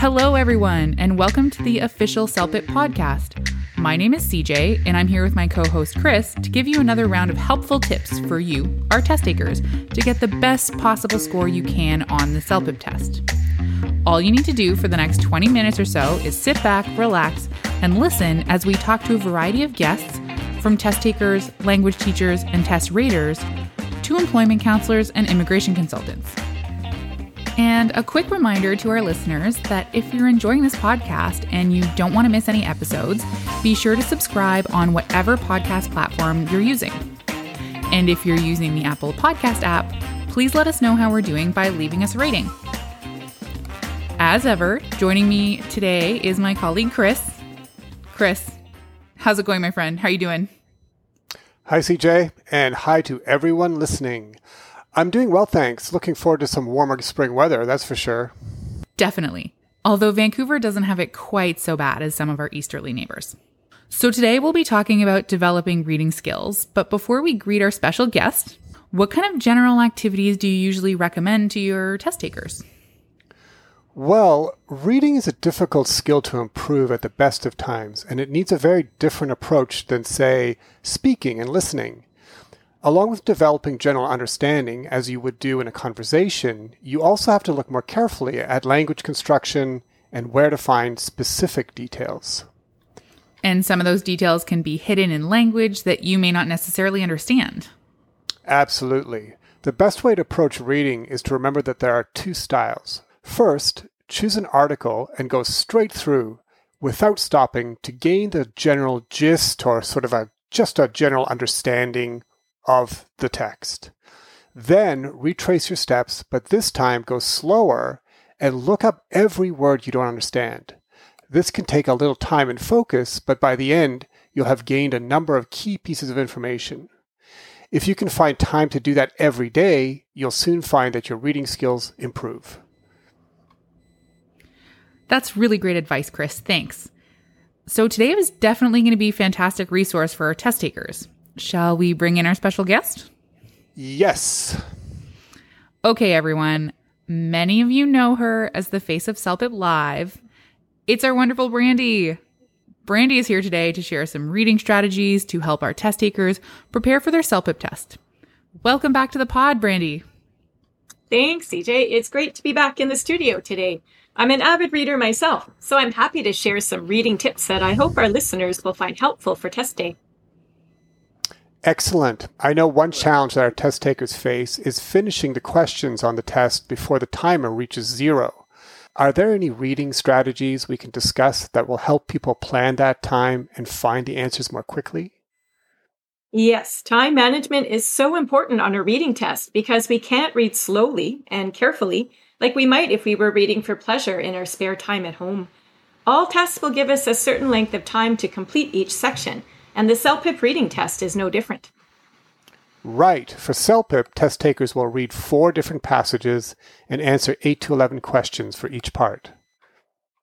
Hello, everyone, and welcome to the official CELPIP podcast. My name is CJ, and I'm here with my co host Chris to give you another round of helpful tips for you, our test takers, to get the best possible score you can on the CELPIP test. All you need to do for the next 20 minutes or so is sit back, relax, and listen as we talk to a variety of guests from test takers, language teachers, and test raters to employment counselors and immigration consultants. And a quick reminder to our listeners that if you're enjoying this podcast and you don't want to miss any episodes, be sure to subscribe on whatever podcast platform you're using. And if you're using the Apple Podcast app, please let us know how we're doing by leaving us a rating. As ever, joining me today is my colleague Chris. Chris, how's it going, my friend? How are you doing? Hi, CJ, and hi to everyone listening. I'm doing well, thanks. Looking forward to some warmer spring weather, that's for sure. Definitely. Although Vancouver doesn't have it quite so bad as some of our easterly neighbors. So today we'll be talking about developing reading skills. But before we greet our special guest, what kind of general activities do you usually recommend to your test takers? Well, reading is a difficult skill to improve at the best of times, and it needs a very different approach than, say, speaking and listening. Along with developing general understanding, as you would do in a conversation, you also have to look more carefully at language construction and where to find specific details. And some of those details can be hidden in language that you may not necessarily understand. Absolutely. The best way to approach reading is to remember that there are two styles First, choose an article and go straight through without stopping to gain the general gist or sort of a just a general understanding of the text. Then retrace your steps, but this time go slower and look up every word you don't understand. This can take a little time and focus, but by the end, you'll have gained a number of key pieces of information. If you can find time to do that every day, you'll soon find that your reading skills improve. That's really great advice, Chris. Thanks. So today is definitely going to be a fantastic resource for our test takers. Shall we bring in our special guest? Yes. Okay, everyone. Many of you know her as the face of CELPIP Live. It's our wonderful Brandi. Brandi is here today to share some reading strategies to help our test takers prepare for their CELPIP test. Welcome back to the pod, Brandi. Thanks, CJ. It's great to be back in the studio today. I'm an avid reader myself, so I'm happy to share some reading tips that I hope our listeners will find helpful for test day. Excellent. I know one challenge that our test takers face is finishing the questions on the test before the timer reaches zero. Are there any reading strategies we can discuss that will help people plan that time and find the answers more quickly? Yes, time management is so important on a reading test because we can't read slowly and carefully like we might if we were reading for pleasure in our spare time at home. All tests will give us a certain length of time to complete each section, and the CELPIP reading test is no different. Right. For CELPIP, test takers will read four different passages and answer 8 to 11 questions for each part.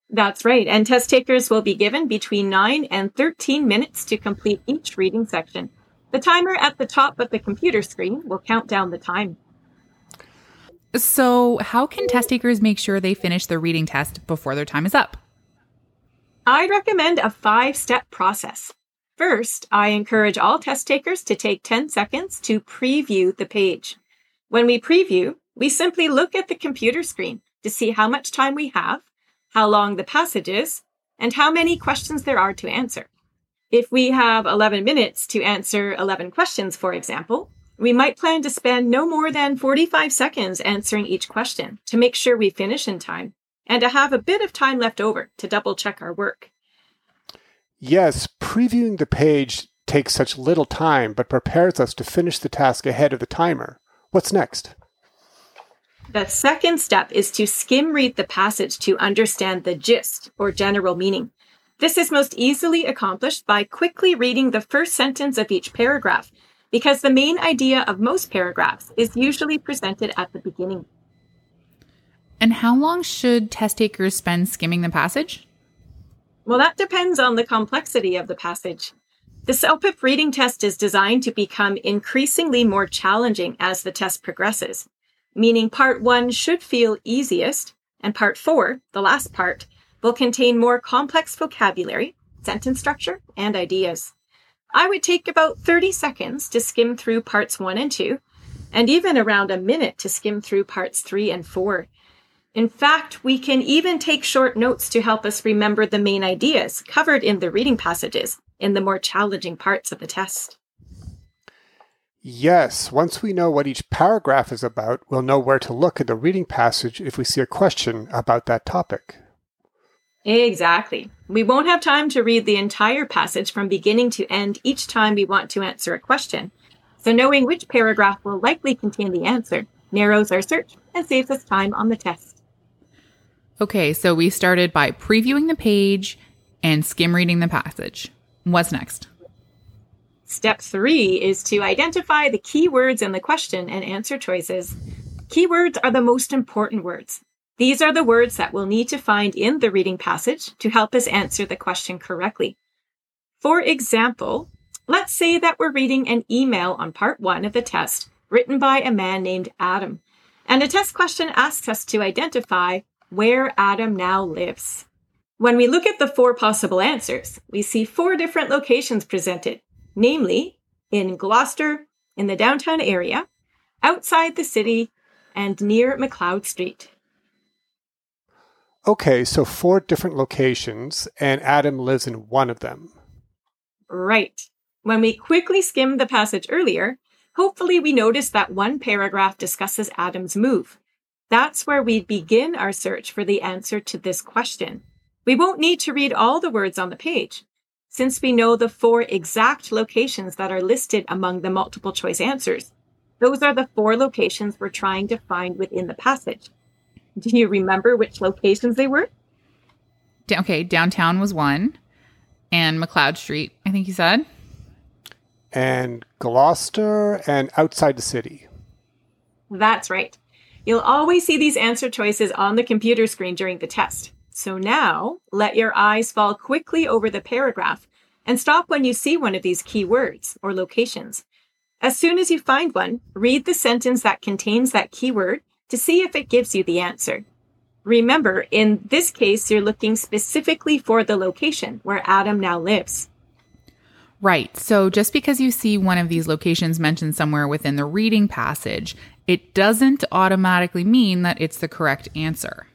That's right, and test takers will be given between 9 and 13 minutes to complete each reading section. The timer at the top of the computer screen will count down the time. So, how can test takers make sure they finish their reading test before their time is up? I'd recommend a five step process. First, I encourage all test takers to take 10 seconds to preview the page. When we preview, we simply look at the computer screen to see how much time we have, how long the passage is, and how many questions there are to answer. If we have 11 minutes to answer 11 questions, for example, we might plan to spend no more than 45 seconds answering each question to make sure we finish in time and to have a bit of time left over to double check our work. Yes, previewing the page takes such little time but prepares us to finish the task ahead of the timer. What's next? The second step is to skim read the passage to understand the gist or general meaning. This is most easily accomplished by quickly reading the first sentence of each paragraph because the main idea of most paragraphs is usually presented at the beginning. And how long should test takers spend skimming the passage? Well, that depends on the complexity of the passage. The CELPIP reading test is designed to become increasingly more challenging as the test progresses, meaning part one should feel easiest, and part four, the last part, will contain more complex vocabulary, sentence structure, and ideas. I would take about 30 seconds to skim through parts one and two, and even around a minute to skim through parts three and four. In fact, we can even take short notes to help us remember the main ideas covered in the reading passages in the more challenging parts of the test. Yes, once we know what each paragraph is about, we'll know where to look in the reading passage if we see a question about that topic. Exactly. We won't have time to read the entire passage from beginning to end each time we want to answer a question. So knowing which paragraph will likely contain the answer narrows our search and saves us time on the test. Okay, so we started by previewing the page and skim reading the passage. What's next? Step three is to identify the keywords in the question and answer choices. Keywords are the most important words. These are the words that we'll need to find in the reading passage to help us answer the question correctly. For example, let's say that we're reading an email on part one of the test written by a man named Adam. And the test question asks us to identify where Adam now lives. When we look at the four possible answers, we see four different locations presented namely in Gloucester, in the downtown area, outside the city, and near McLeod Street. Okay, so four different locations, and Adam lives in one of them. Right. When we quickly skimmed the passage earlier, hopefully we noticed that one paragraph discusses Adam's move. That's where we begin our search for the answer to this question. We won't need to read all the words on the page since we know the four exact locations that are listed among the multiple choice answers. Those are the four locations we're trying to find within the passage. Do you remember which locations they were? Okay, downtown was one, and McLeod Street, I think you said. And Gloucester and outside the city. That's right. You'll always see these answer choices on the computer screen during the test. So now let your eyes fall quickly over the paragraph and stop when you see one of these key words or locations. As soon as you find one, read the sentence that contains that keyword to see if it gives you the answer. Remember, in this case, you're looking specifically for the location where Adam now lives. Right. So just because you see one of these locations mentioned somewhere within the reading passage, it doesn't automatically mean that it's the correct answer.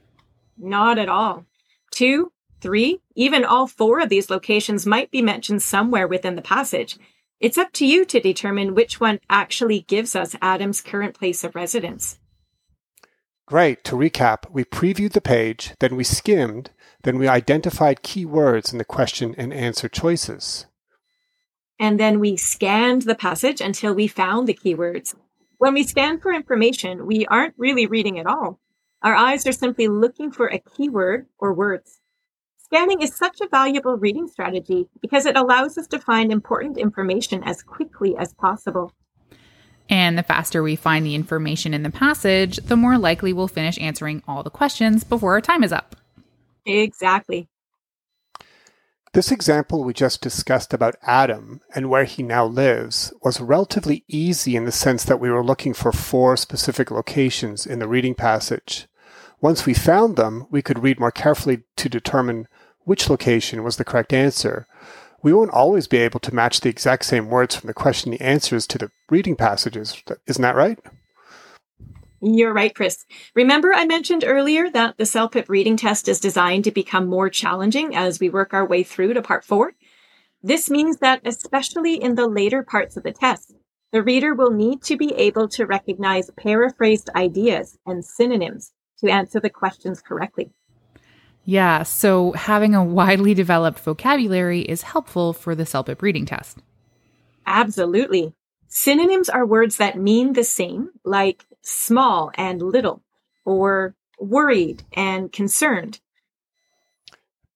Not at all. Two, three, even all four of these locations might be mentioned somewhere within the passage. It's up to you to determine which one actually gives us Adam's current place of residence. Great. To recap, we previewed the page, then we skimmed, then we identified key words in the question and answer choices. And then we scanned the passage until we found the keywords. When we scan for information, we aren't really reading at all. Our eyes are simply looking for a keyword or words. Scanning is such a valuable reading strategy because it allows us to find important information as quickly as possible. And the faster we find the information in the passage, the more likely we'll finish answering all the questions before our time is up. Exactly. This example we just discussed about Adam and where he now lives was relatively easy in the sense that we were looking for four specific locations in the reading passage. Once we found them, we could read more carefully to determine which location was the correct answer. We won't always be able to match the exact same words from the question the answers to the reading passages. Isn't that right? You're right, Chris. Remember, I mentioned earlier that the CELPIP reading test is designed to become more challenging as we work our way through to part four. This means that, especially in the later parts of the test, the reader will need to be able to recognize paraphrased ideas and synonyms to answer the questions correctly. Yeah, so having a widely developed vocabulary is helpful for the CELPIP reading test. Absolutely. Synonyms are words that mean the same, like small and little, or worried and concerned.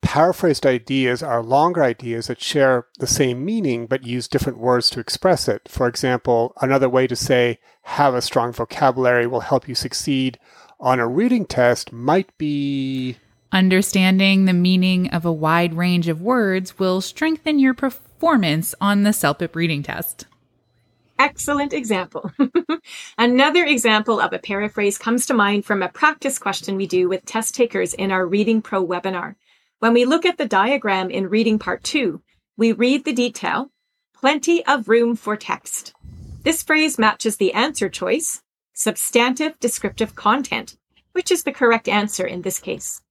Paraphrased ideas are longer ideas that share the same meaning but use different words to express it. For example, another way to say have a strong vocabulary will help you succeed on a reading test might be Understanding the meaning of a wide range of words will strengthen your performance on the CELPIP reading test. Excellent example. Another example of a paraphrase comes to mind from a practice question we do with test takers in our Reading Pro webinar. When we look at the diagram in reading part two, we read the detail, plenty of room for text. This phrase matches the answer choice, substantive descriptive content, which is the correct answer in this case.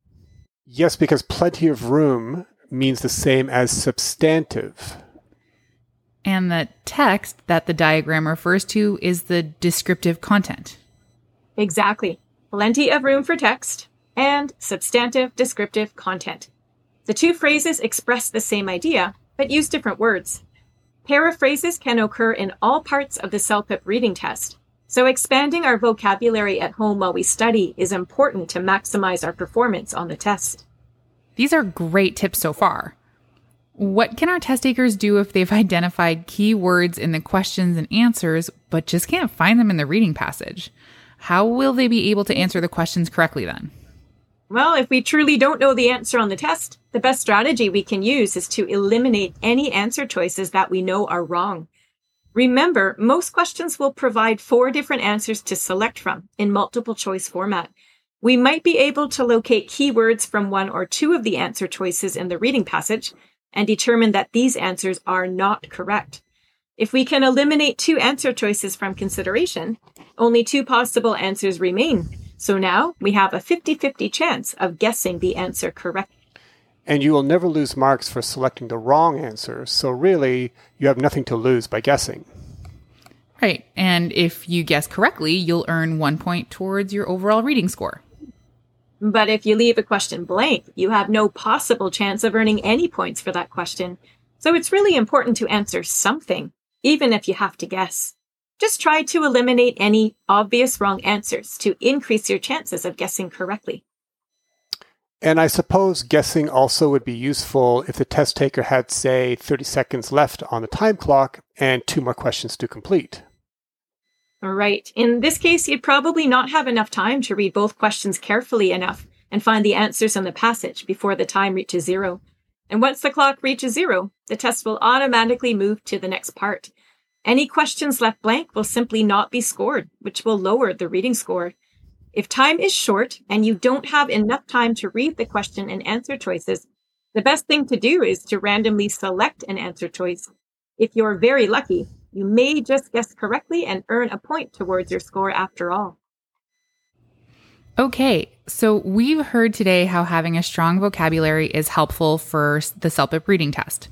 Yes, because plenty of room means the same as substantive. And the text that the diagram refers to is the descriptive content. Exactly. Plenty of room for text and substantive descriptive content. The two phrases express the same idea, but use different words. Paraphrases can occur in all parts of the CELPIP reading test, so expanding our vocabulary at home while we study is important to maximize our performance on the test. These are great tips so far. What can our test takers do if they've identified key words in the questions and answers, but just can't find them in the reading passage? How will they be able to answer the questions correctly then? Well, if we truly don't know the answer on the test, the best strategy we can use is to eliminate any answer choices that we know are wrong. Remember, most questions will provide four different answers to select from in multiple choice format. We might be able to locate keywords from one or two of the answer choices in the reading passage, and determine that these answers are not correct. If we can eliminate two answer choices from consideration, only two possible answers remain. So now we have a 50 50 chance of guessing the answer correct. And you will never lose marks for selecting the wrong answer, so really, you have nothing to lose by guessing. Right, and if you guess correctly, you'll earn one point towards your overall reading score. But if you leave a question blank, you have no possible chance of earning any points for that question. So it's really important to answer something, even if you have to guess. Just try to eliminate any obvious wrong answers to increase your chances of guessing correctly. And I suppose guessing also would be useful if the test taker had, say, 30 seconds left on the time clock and two more questions to complete. Right. In this case, you'd probably not have enough time to read both questions carefully enough and find the answers in the passage before the time reaches zero. And once the clock reaches zero, the test will automatically move to the next part. Any questions left blank will simply not be scored, which will lower the reading score. If time is short and you don't have enough time to read the question and answer choices, the best thing to do is to randomly select an answer choice. If you're very lucky, you may just guess correctly and earn a point towards your score after all. Okay, so we've heard today how having a strong vocabulary is helpful for the CELPIP reading test.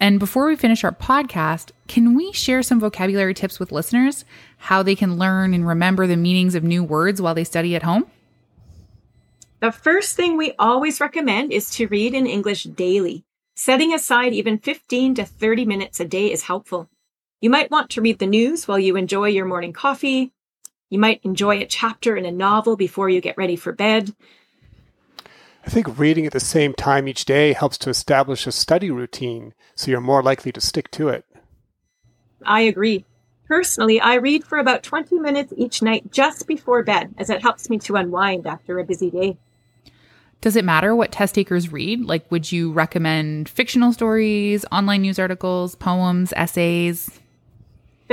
And before we finish our podcast, can we share some vocabulary tips with listeners? How they can learn and remember the meanings of new words while they study at home? The first thing we always recommend is to read in English daily. Setting aside even 15 to 30 minutes a day is helpful. You might want to read the news while you enjoy your morning coffee. You might enjoy a chapter in a novel before you get ready for bed. I think reading at the same time each day helps to establish a study routine so you're more likely to stick to it. I agree. Personally, I read for about 20 minutes each night just before bed, as it helps me to unwind after a busy day. Does it matter what test takers read? Like, would you recommend fictional stories, online news articles, poems, essays?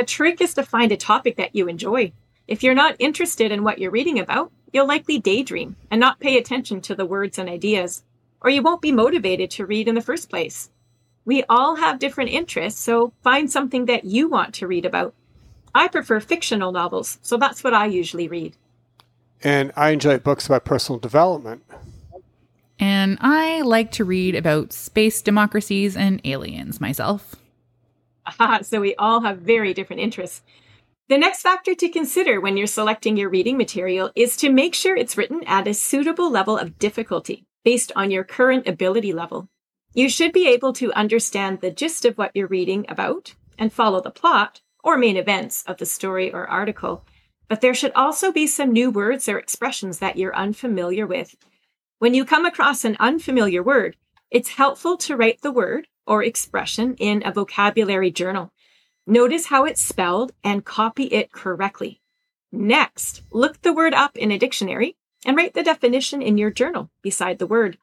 The trick is to find a topic that you enjoy. If you're not interested in what you're reading about, you'll likely daydream and not pay attention to the words and ideas, or you won't be motivated to read in the first place. We all have different interests, so find something that you want to read about. I prefer fictional novels, so that's what I usually read. And I enjoy books about personal development. And I like to read about space democracies and aliens myself. Aha, so we all have very different interests. The next factor to consider when you're selecting your reading material is to make sure it's written at a suitable level of difficulty based on your current ability level. You should be able to understand the gist of what you're reading about and follow the plot or main events of the story or article, but there should also be some new words or expressions that you're unfamiliar with. When you come across an unfamiliar word, it's helpful to write the word or expression in a vocabulary journal. Notice how it's spelled and copy it correctly. Next, look the word up in a dictionary and write the definition in your journal beside the word.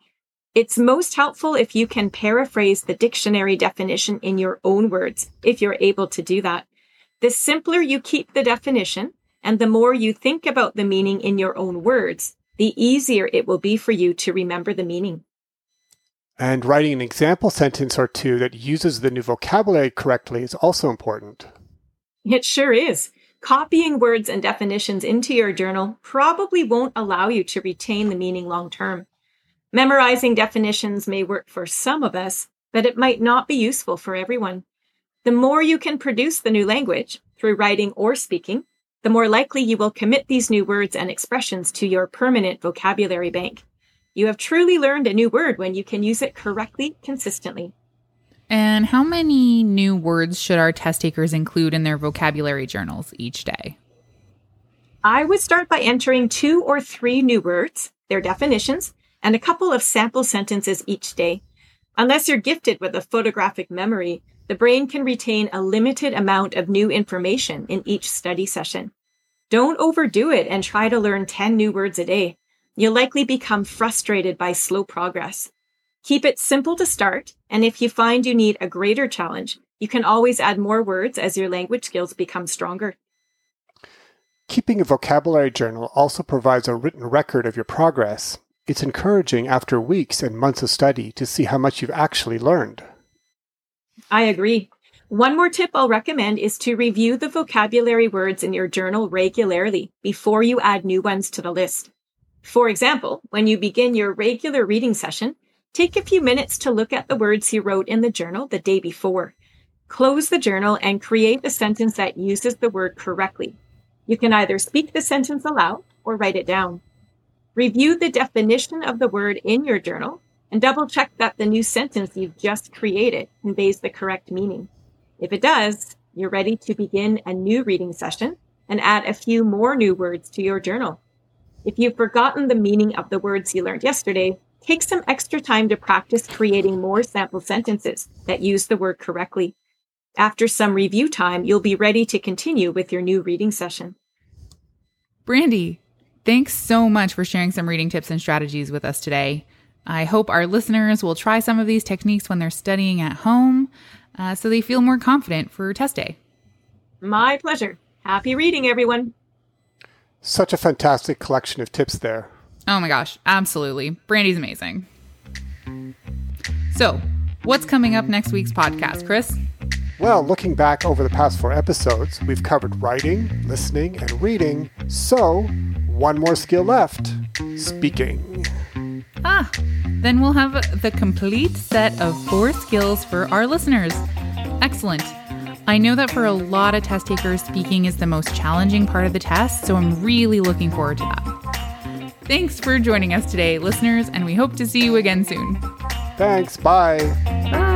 It's most helpful if you can paraphrase the dictionary definition in your own words, if you're able to do that. The simpler you keep the definition and the more you think about the meaning in your own words, the easier it will be for you to remember the meaning. And writing an example sentence or two that uses the new vocabulary correctly is also important. It sure is. Copying words and definitions into your journal probably won't allow you to retain the meaning long term. Memorizing definitions may work for some of us, but it might not be useful for everyone. The more you can produce the new language through writing or speaking, the more likely you will commit these new words and expressions to your permanent vocabulary bank. You have truly learned a new word when you can use it correctly consistently. And how many new words should our test takers include in their vocabulary journals each day? I would start by entering two or three new words, their definitions, and a couple of sample sentences each day. Unless you're gifted with a photographic memory, the brain can retain a limited amount of new information in each study session. Don't overdo it and try to learn 10 new words a day. You'll likely become frustrated by slow progress. Keep it simple to start, and if you find you need a greater challenge, you can always add more words as your language skills become stronger. Keeping a vocabulary journal also provides a written record of your progress. It's encouraging after weeks and months of study to see how much you've actually learned. I agree. One more tip I'll recommend is to review the vocabulary words in your journal regularly before you add new ones to the list. For example, when you begin your regular reading session, take a few minutes to look at the words you wrote in the journal the day before. Close the journal and create a sentence that uses the word correctly. You can either speak the sentence aloud or write it down. Review the definition of the word in your journal and double check that the new sentence you've just created conveys the correct meaning. If it does, you're ready to begin a new reading session and add a few more new words to your journal. If you've forgotten the meaning of the words you learned yesterday, take some extra time to practice creating more sample sentences that use the word correctly. After some review time, you'll be ready to continue with your new reading session. Brandi, thanks so much for sharing some reading tips and strategies with us today. I hope our listeners will try some of these techniques when they're studying at home uh, so they feel more confident for test day. My pleasure. Happy reading, everyone. Such a fantastic collection of tips there. Oh my gosh, absolutely. Brandi's amazing. So, what's coming up next week's podcast, Chris? Well, looking back over the past four episodes, we've covered writing, listening, and reading. So, one more skill left speaking. Ah, then we'll have the complete set of four skills for our listeners. Excellent. I know that for a lot of test takers, speaking is the most challenging part of the test, so I'm really looking forward to that. Thanks for joining us today, listeners, and we hope to see you again soon. Thanks. Bye. Bye.